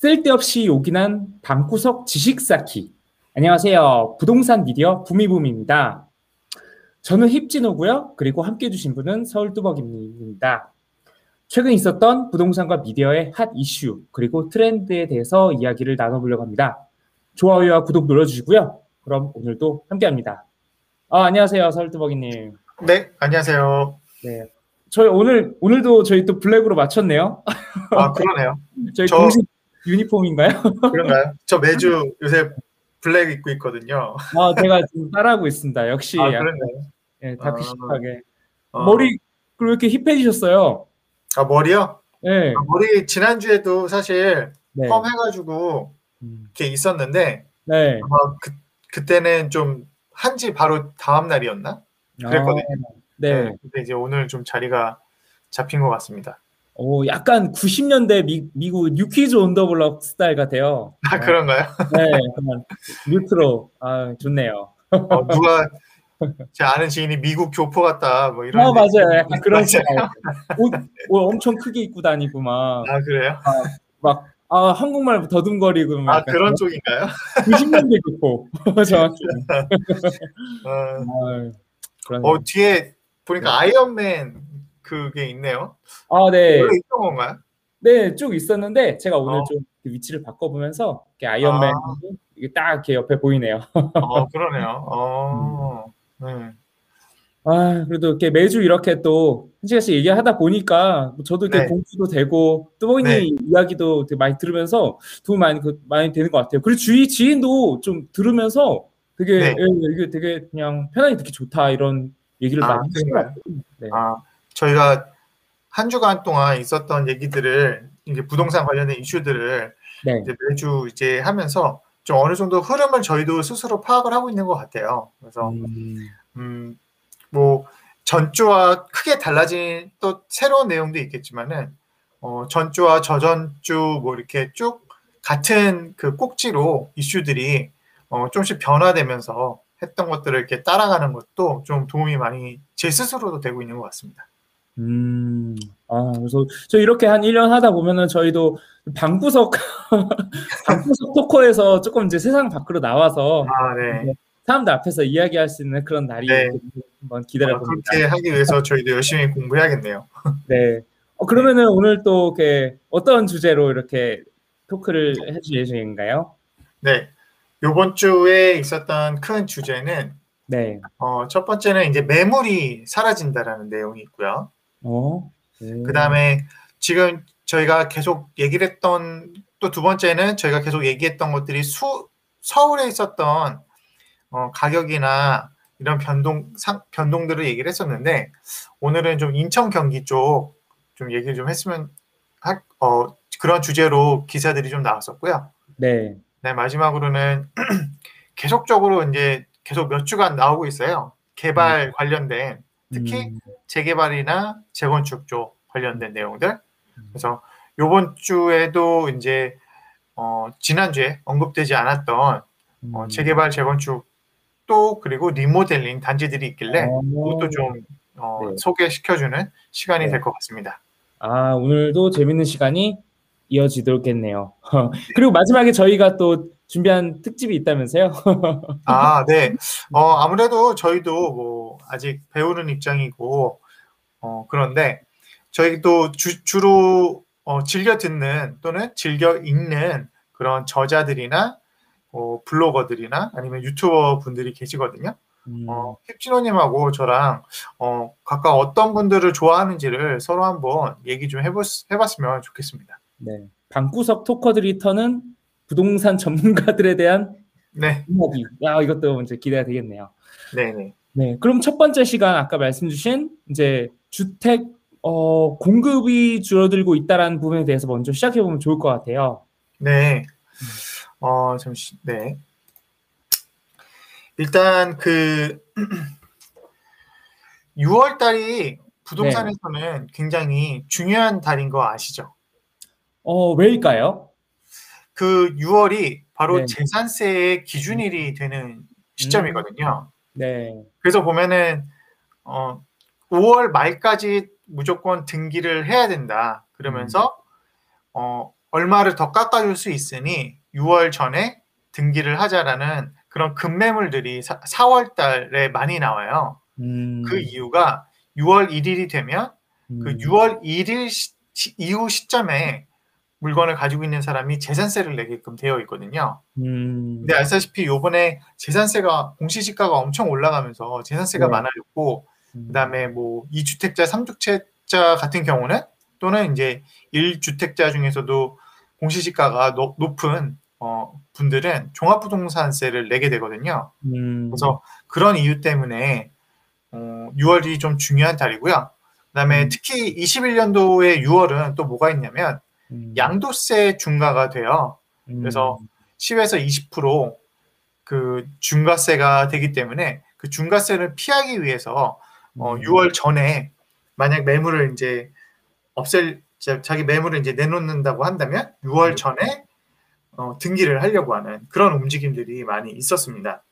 쓸데없이 요긴한 방구석 지식 쌓기. 안녕하세요. 부동산 미디어 부미붐입니다. 저는 힙진호고요. 그리고 함께 해주신 분은 서울뚜벅입니다. 최근 있었던 부동산과 미디어의 핫 이슈 그리고 트렌드에 대해서 이야기를 나눠보려고 합니다. 좋아요와 구독 눌러주시고요. 그럼 오늘도 함께합니다. 아, 안녕하세요, 서울뚜벅이님. 네, 안녕하세요. 네, 저희 오늘 오늘도 저희 또 블랙으로 맞췄네요. 아, 그러네요. 저희 저- 공식 유니폼인가요? 그런가요? 저 매주 요새 블랙 입고 있거든요. 아, 제가 지금 따라하고 있습니다. 역시 아, 그러네요. 예, 다크시하게 어. 머리 그리고 이렇게 힙해지셨어요. 아, 머리요? 네, 아, 머리 지난주에도 사실 네, 펌 해가지고 음, 이렇게 있었는데 네. 아마 그, 그때는 좀 한지 바로 다음 날이었나? 그랬거든요. 아, 네. 근데 이제 오늘 좀 자리가 잡힌 것 같습니다. 오, 약간 90년대 미, 미국 뉴키즈 온 더 블럭 스타일 같아요. 아, 그런가요? 네, 정말 뉴트로. 아, 좋네요. 어, 누가 제 아는 지인이 미국 교포 같다 뭐 이런. 아, 맞아요. 약간 그런. 스타일. 옷, 옷 엄청 크게 입고 다니고 막, 아, 그래요? 막, 아, 한국말 더듬거리고 막 아, 약간 그런 쪽인가요? 90년대 교포. 정확히. 어, 아. 어, 뒤에 보니까 아이언맨 그게 있네요. 아, 네. 원래 있던 건가요? 네, 쭉 있었는데 제가 오늘 어. 좀그 위치를 바꿔보면서 이렇게 아이언맨 아. 이게 딱 이렇게 옆에 보이네요. 어, 그러네요. 어, 네. 아, 그래도 이렇게 매주 이렇게 또 한 시간씩 얘기하다 보니까 저도 이렇게 네. 공부도 되고 뚜벅이 네. 이야기도 되게 많이 들으면서 도움 많이 그- 많이 되는 것 같아요. 그리고 주위 지인도 좀 들으면서 되게 네. 예, 이게 되게 그냥 편하게 듣기 좋다 이런 얘기를 아, 많이 하시는 것 그런가요? 같아요. 네. 아, 저희가 한 주간 동안 있었던 얘기들을 이제 부동산 관련된 이슈들을 네. 이제 매주 이제 하면서 좀 어느 정도 흐름을 저희도 스스로 파악을 하고 있는 것 같아요. 그래서 음, 음, 뭐 전주와 크게 달라진 또 새로운 내용도 있겠지만은 어, 전주와 저전주 뭐 이렇게 쭉 같은 그 꼭지로 이슈들이 어, 조금씩 변화되면서 했던 것들을 이렇게 따라가는 것도 좀 도움이 많이 제 스스로도 되고 있는 것 같습니다. 음, 아, 그래서 저 이렇게 한 1년 하다 보면은 저희도 방구석, 방구석 토커에서 조금 이제 세상 밖으로 나와서 아, 네. 사람들 앞에서 이야기할 수 있는 그런 날이 네. 한번 기다려 어, 봅니다. 그렇게 하기 위해서 저희도 열심히 공부해야겠네요. 네. 어, 그러면은 오늘 또 이렇게 어떤 주제로 이렇게 토크를 해줄 예정인가요? 네. 요번 주에 있었던 큰 주제는 네. 어, 첫 번째는 이제 매물이 사라진다라는 내용이 있고요. 어? 음, 그 다음에 지금 저희가 계속 얘기를 했던 또 두 번째는 저희가 계속 얘기했던 것들이 수, 서울에 있었던 어, 가격이나 이런 변동 상, 변동들을 얘기를 했었는데 오늘은 좀 인천 경기 쪽 좀 얘기를 좀 했으면 할, 어, 그런 주제로 기사들이 좀 나왔었고요. 네. 네, 마지막으로는 계속적으로 이제 계속 몇 주간 나오고 있어요. 개발 관련된 특히 음, 재개발이나 재건축 쪽 관련된 내용들. 그래서 요번 주에도 이제 어, 지난주에 언급되지 않았던 음, 어, 재개발 재건축 또 그리고 리모델링 단지들이 있길래 어, 그것도 좀 어, 네. 소개시켜주는 시간이 네. 될것 같습니다. 아, 오늘도 재밌는 시간이 이어지도록겠네요. 그리고 마지막에 저희가 또 준비한 특집이 있다면서요? 아, 네. 어, 아무래도 저희도 뭐 아직 배우는 입장이고 어, 그런데 저희도 주, 주로 어, 즐겨 듣는 또는 즐겨 읽는 그런 저자들이나 어, 블로거들이나 아니면 유튜버 분들이 계시거든요. 음, 어, 힙진호님하고 저랑 어, 각각 어떤 분들을 좋아하는지를 서로 한번 얘기 좀 해보, 해봤으면 좋겠습니다. 네. 방구석 토커들이 터는 부동산 전문가들에 대한 네, 이야기. 야, 이것도 이제 기대가 되겠네요. 네, 네. 네. 그럼 첫 번째 시간 아까 말씀 주신 이제 주택 어, 공급이 줄어들고 있다라는 부분에 대해서 먼저 시작해 보면 좋을 것 같아요. 네. 어, 잠시, 네. 일단 그 6월 달이 부동산에서는 굉장히 중요한 달인 거 아시죠? 어, 왜일까요? 그 6월이 바로 네. 재산세의 기준일이 되는 시점이거든요. 네. 그래서 보면은 어 5월 말까지 무조건 등기를 해야 된다. 그러면서 어 얼마를 더 깎아줄 수 있으니 6월 전에 등기를 하자라는 그런 급매물들이 4, 월 달에 많이 나와요. 음. 그 이유가 6월 1일이 되면 음. 그 6월 1일 시, 시, 이후 시점에 물건을 가지고 있는 사람이 재산세를 내게끔 되어 있거든요. 음. 근데 아시다시피 요번에 재산세가 공시지가가 엄청 올라가면서 재산세가 네. 많아졌고 음. 그다음에 뭐 2주택자, 3주택자 같은 경우는 또는 이제 1주택자 중에서도 공시지가가 노- 높은 어, 분들은 종합부동산세를 내게 되거든요. 음. 그래서 그런 이유 때문에 어, 6월이 좀 중요한 달이고요. 그다음에 음. 특히 21년도의 6월은 또 뭐가 있냐면 음. 양도세 중과가 돼요. 음. 그래서 10에서 20%그 중과세가 되기 때문에 그 중과세를 피하기 위해서 어, 음. 6월 전에 만약 매물을 이제 없앨 자- 자기 매물을 이제 내놓는다고 한다면 6월 네. 전에 어, 등기를 하려고 하는 그런 움직임들이 많이 있었습니다.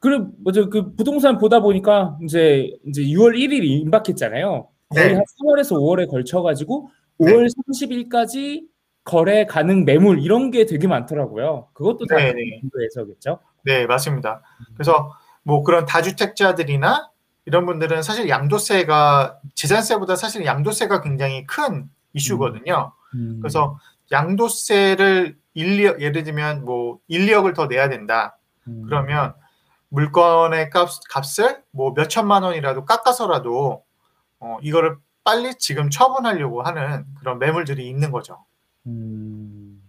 그리고 먼저 그 부동산 보다 보니까 이제 이제 6월 1일이 임박했잖아요. 거의 네. 한 3월에서 5월에 걸쳐 가지고 네. 5월 30일까지 거래 가능 매물 이런 게 되게 많더라고요. 그것도 다 네, 네. 정부에서겠죠. 네, 맞습니다. 그래서 뭐 그런 다주택자들이나 이런 분들은 사실 양도세가 재산세보다 사실 양도세가 굉장히 큰 이슈거든요. 음. 그래서 양도세를 1, 2억, 예를 들면 뭐 1, 2억을 더 내야 된다. 음. 그러면 물건의 값, 값을 뭐 몇 천만 원이라도 깎아서라도 어, 이거를 빨리 지금 처분하려고 하는 그런 매물들이 있는 거죠. 음.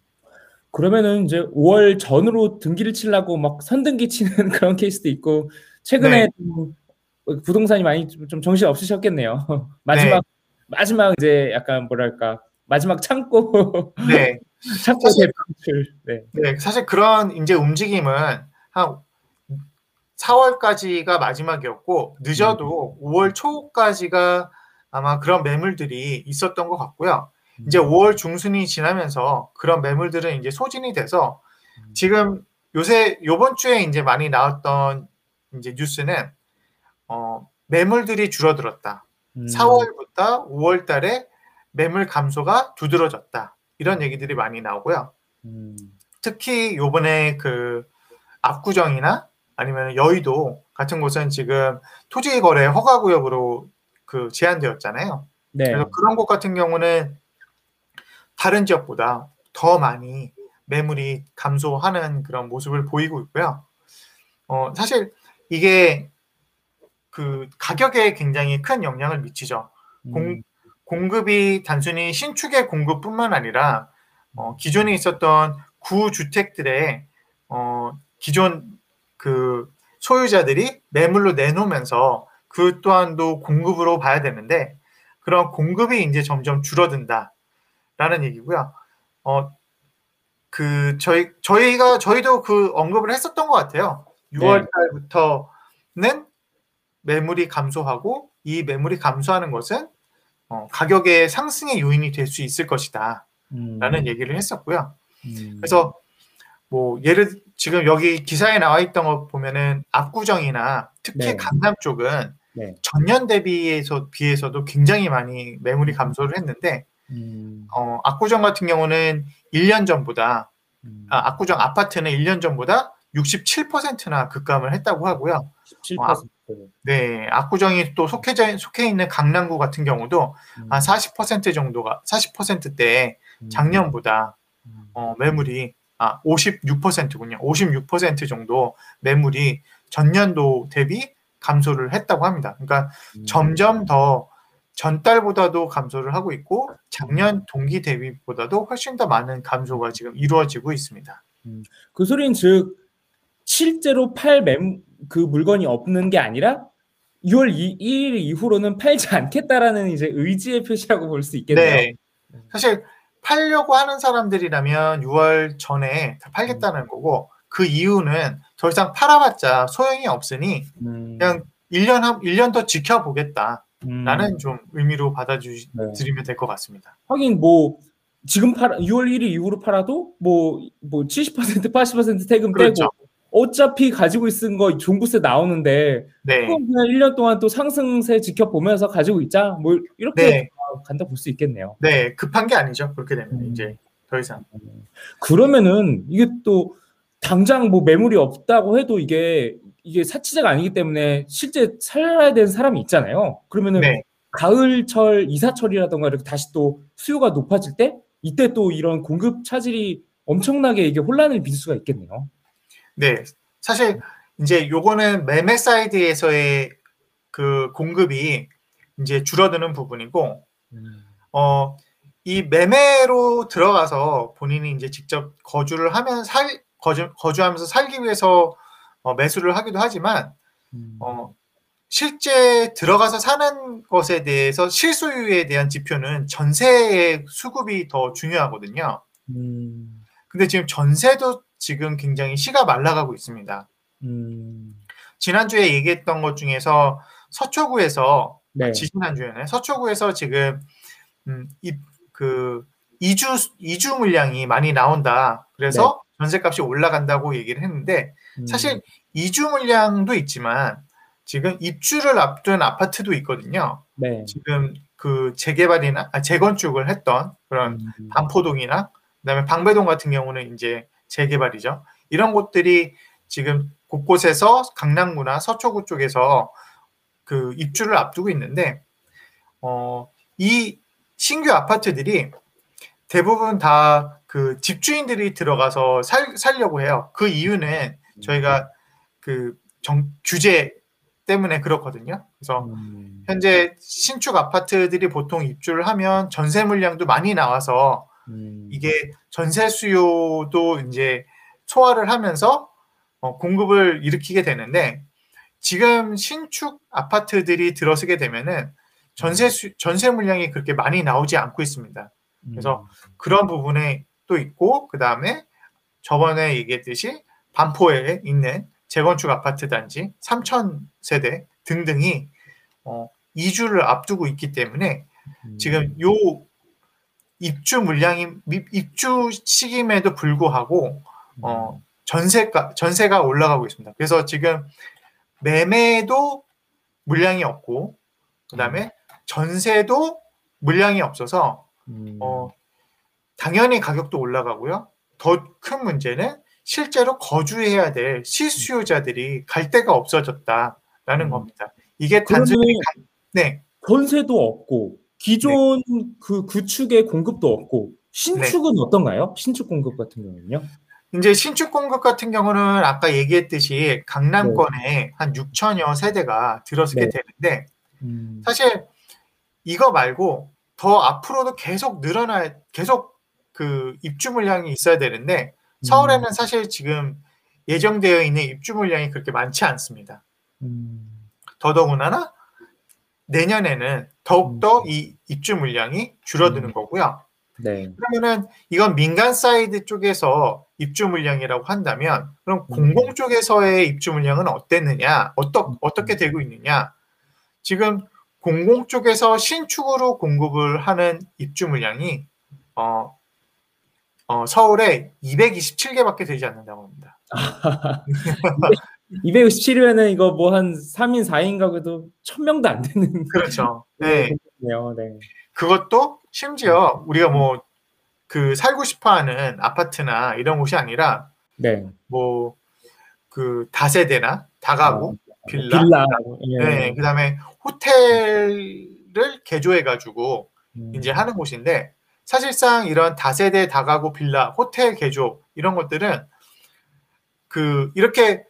그러면은 이제 5월 전으로 등기를 치려고 막 선등기 치는 그런 케이스도 있고 최근에 네. 좀 부동산이 많이 좀, 좀 정신 없으셨겠네요. 마지막 마지막 이제 약간 뭐랄까 마지막 창고 네. 창고 사실- 대방출. 네. 네, 사실 그런 이제 움직임은 한 4월까지가 마지막이었고 늦어도 5월 초까지가 아마 그런 매물들이 있었던 것 같고요. 이제 5월 중순이 지나면서 그런 매물들은 이제 소진이 돼서 지금 요새 요번 주에 이제 많이 나왔던 이제 뉴스는 어, 매물들이 줄어들었다. 음. 4월부터 5월 달에 매물 감소가 두드러졌다. 이런 얘기들이 많이 나오고요. 음. 특히 요번에 그 압구정이나 아니면 여의도 같은 곳은 지금 토지 거래 허가 구역으로 그 제한되었잖아요. 네. 그래서 그런 곳 같은 경우는 다른 지역보다 더 많이 매물이 감소하는 그런 모습을 보이고 있고요. 어, 사실 이게 그 가격에 굉장히 큰 영향을 미치죠. 공, 음. 공급이 단순히 신축의 공급뿐만 아니라 어, 기존에 있었던 구주택들의 어, 기존 그 소유자들이 매물로 내놓으면서 그 또한도 공급으로 봐야 되는데 그런 공급이 이제 점점 줄어든다라는 얘기고요. 어, 그 저희 저희가 저희도 그 언급을 했었던 것 같아요. 6월 달부터는 매물이 감소하고 이 매물이 감소하는 것은 어, 가격의 상승의 요인이 될 수 있을 것이다. 음. 라는 얘기를 했었고요. 음. 그래서 뭐 예를 지금 여기 기사에 나와 있던 거 보면은 압구정이나 특히 네. 강남 쪽은 네. 전년 대비에서 비해서도 굉장히 많이 매물이 감소를 했는데 음. 어, 압구정 같은 경우는 1년 전보다 음. 아, 압구정 아파트는 1년 전보다 67%나 급감을 했다고 하고요. 17%. 네, 압구정이 또 속해 속해 있는 강남구 같은 경우도 음. 한40% 정도가 40%대 음. 작년보다 음. 어, 매물이 아 56%군요. 56% 정도 매물이 전년도 대비 감소를 했다고 합니다. 그러니까 음. 점점 더 전달보다도 감소를 하고 있고 작년 동기 대비보다도 훨씬 더 많은 감소가 지금 이루어지고 있습니다. 그 소리는 즉 실제로 팔 매, 그 물건이 없는 게 아니라 6월 2, 1일 이후로는 팔지 않겠다라는 이제 의지의 표시라고 볼 수 있겠네요. 네. 사실 팔려고 하는 사람들이라면 6월 전에 다 팔겠다는 거고 그 이유는 더 이상 팔아봤자 소용이 없으니 음, 그냥 1년 한 1년 더 지켜보겠다 라는 음, 좀 의미로 받아주시면 네. 될것 같습니다. 하긴 뭐 지금 팔 6월 1일 이후로 팔아도 뭐뭐70% 80% 태금 그렇죠. 떼고 어차피 가지고 있은 거 종부세 나오는데 네. 그럼 그냥 1년 동안 또 상승세 지켜보면서 가지고 있자 뭐 이렇게 네. 간다 볼 수 있겠네요. 네, 급한 게 아니죠. 그렇게 되면 음. 이제 더 이상. 그러면은 이게 또 당장 뭐 매물이 없다고 해도 이게 이게 사치제가 아니기 때문에 실제 살아야 되는 사람이 있잖아요. 그러면은 네. 가을철 이사철이라던가 이렇게 다시 또 수요가 높아질 때 이때 또 이런 공급 차질이 엄청나게 이게 혼란을 빚을 수가 있겠네요. 네. 사실 이제 요거는 매매 사이드에서의 그 공급이 이제 줄어드는 부분이고 어, 이 매매로 들어가서 본인이 이제 직접 거주를 하면 살 거주 거주하면서 살기 위해서 어, 매수를 하기도 하지만 어, 실제 들어가서 사는 것에 대해서 실소유에 대한 지표는 전세의 수급이 더 중요하거든요. 음, 근데 지금 전세도 지금 굉장히 시가 말라가고 있습니다. 음, 지난주에 얘기했던 것 중에서 서초구에서 네, 지지난주에는 서초구에서 지금 음, 이, 그 이주 이주 물량이 많이 나온다. 그래서 전세값이 올라간다고 얘기를 했는데 음, 사실 이주 물량도 있지만 지금 입주를 앞둔 아파트도 있거든요. 네, 지금 그 재개발이나 아, 재건축을 했던 그런 음, 반포동이나 그다음에 방배동 같은 경우는 이제 재개발이죠. 이런 곳들이 지금 곳곳에서 강남구나 서초구 쪽에서 그 입주를 앞두고 있는데 어, 이 신규 아파트들이 대부분 다 그 집주인들이 들어가서 살, 살려고 해요. 그 이유는 저희가 그 정, 규제 때문에 그렇거든요. 그래서 음, 현재 신축 아파트들이 보통 입주를 하면 전세 물량도 많이 나와서 음, 이게 전세 수요도 이제 소화를 하면서 어, 공급을 일으키게 되는데 지금 신축 아파트들이 들어서게 되면은 전세 수, 전세 물량이 그렇게 많이 나오지 않고 있습니다. 그래서 그런 부분에 또 있고 그 다음에 저번에 얘기했듯이 반포에 있는 재건축 아파트 단지 3천 세대 등등이 어, 이주를 앞두고 있기 때문에 음, 지금 요 입주 물량이 미- 입주 시기임에도 불구하고 어, 전세가 전세가 올라가고 있습니다. 그래서 지금 매매도 물량이 없고 그다음에 전세도 물량이 없어서 음, 어, 당연히 가격도 올라가고요. 더 큰 문제는 실제로 거주해야 될 실수요자들이 갈 데가 없어졌다라는 음. 겁니다. 이게 단순히 가- 네, 전세도 없고 기존 그 구축의 공급도 없고 신축은 네. 어떤가요? 신축 공급 같은 경우는요? 이제 신축 공급 같은 경우는 아까 얘기했듯이 강남권에 한 6천여 세대가 들어서게 네. 되는데 음, 사실 이거 말고 더 앞으로도 계속 늘어나 계속 그 입주 물량이 있어야 되는데 서울에는 사실 지금 예정되어 있는 입주 물량이 그렇게 많지 않습니다. 음, 더더군다나 내년에는 더욱더 음. 이 입주 물량이 줄어드는 음. 거고요. 네. 그러면은 이건 민간 사이드 쪽에서 입주 물량이라고 한다면 그럼 음. 공공 쪽에서의 입주 물량은 어땠느냐? 어떠, 어떻게 되고 있느냐? 지금 공공 쪽에서 신축으로 공급을 하는 입주 물량이 어, 어, 서울에 227개밖에 되지 않는다고 합니다. 257이면은 이거 뭐 한 3인 4인 가구도 1000명도 안 되는 그렇죠. 네. 네요. 네. 그것도 심지어 우리가 뭐 그 살고 싶어 하는 아파트나 이런 곳이 아니라 네. 뭐그 다세대나 다가구 빌라, 빌라. 예. 네, 그다음에 호텔을 개조해 가지고 음, 이제 하는 곳인데 사실상 이런 다세대 다가구 빌라 호텔 개조 이런 것들은 그 이렇게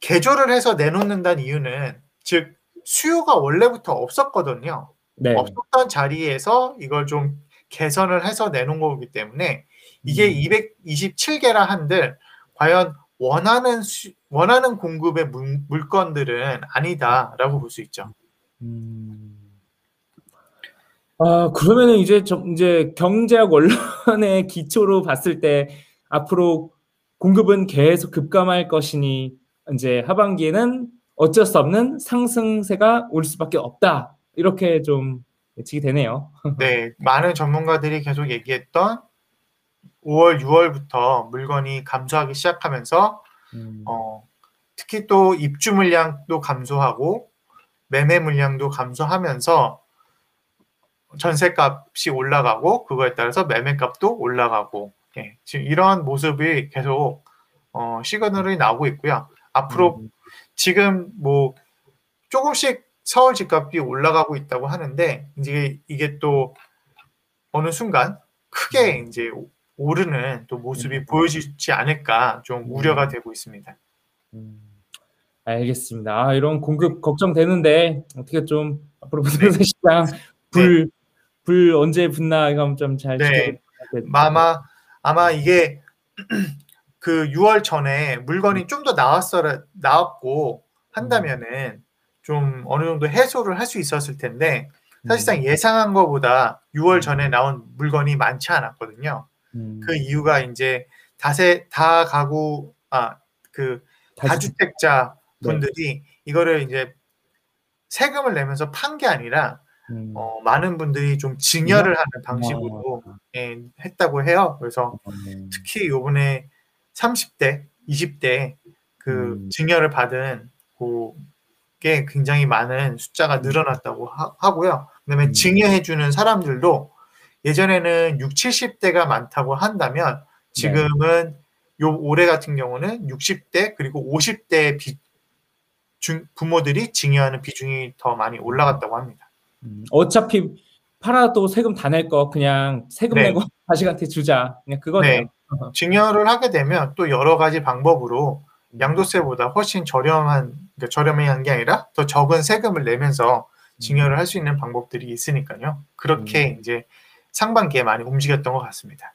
개조를 해서 내놓는다는 이유는 즉 수요가 원래부터 없었거든요. 네. 없었던 자리에서 이걸 좀 개선을 해서 내놓은 거기 때문에 이게 음. 227개라 한들 과연 원하는 수, 원하는 공급의 물, 물건들은 아니다라고 볼 수 있죠. 음. 아, 그러면은 이제 좀 이제 경제학 원론의 기초로 봤을 때 앞으로 공급은 계속 급감할 것이니 이제 하반기에는 어쩔 수 없는 상승세가 올 수밖에 없다. 이렇게 좀 예측이 되네요. 네, 많은 전문가들이 계속 얘기했던 5월, 6월부터 물건이 감소하기 시작하면서 음. 어, 특히 또 입주 물량도 감소하고 매매 물량도 감소하면서 전세값이 올라가고 그거에 따라서 매매값도 올라가고 예, 지금 이러한 모습이 계속 어, 시그널이 나오고 있고요. 앞으로 음. 지금 뭐 조금씩 서울 집값이 올라가고 있다고 하는데 이제 이게 또 어느 순간 크게 이제 오르는 또 모습이 음. 보여지지 않을까 좀 음. 우려가 되고 있습니다. 음, 알겠습니다. 아, 이런 공급 걱정되는데 어떻게 좀 앞으로 부동산 시장 불, 불 언제 붙나 이거 좀잘 네. 아마 아마 이게 그 6월 전에 물건이 좀 더 나왔어 나왔고 한다면은 좀 어느 정도 해소를 할 수 있었을 텐데 사실상 예상한 것보다 6월 전에 나온 물건이 많지 않았거든요. 음, 그 이유가 이제 다세 다 가구 아그 다주택자 네. 분들이 이거를 이제 세금을 내면서 판 게 아니라 음, 어, 많은 분들이 좀 증여를 하는 방식으로 아, 예, 했다고 해요. 그래서 음, 특히 요번에 30대, 20대 그 음. 증여를 받은 그 게 굉장히 많은 숫자가 늘어났다고 하, 고요 그다음에 음. 증여해주는 사람들도 예전에는 6, 70대가 많다고 한다면 지금은 요 올해 같은 경우는 60대 그리고 50대 비, 중, 부모들이 증여하는 비중이 더 많이 올라갔다고 합니다. 음, 어차피 팔아도 세금 다 낼 거 그냥 세금 네. 내고 자식한테 주자 그냥 그거네요. 네. 증여를 하게 되면 또 여러 가지 방법으로 양도세보다 훨씬 저렴한 그러니까 저렴한 게 아니라 더 적은 세금을 내면서 증여를 할 수 있는 방법들이 있으니까요. 그렇게 음. 이제 상반기에 많이 움직였던 것 같습니다.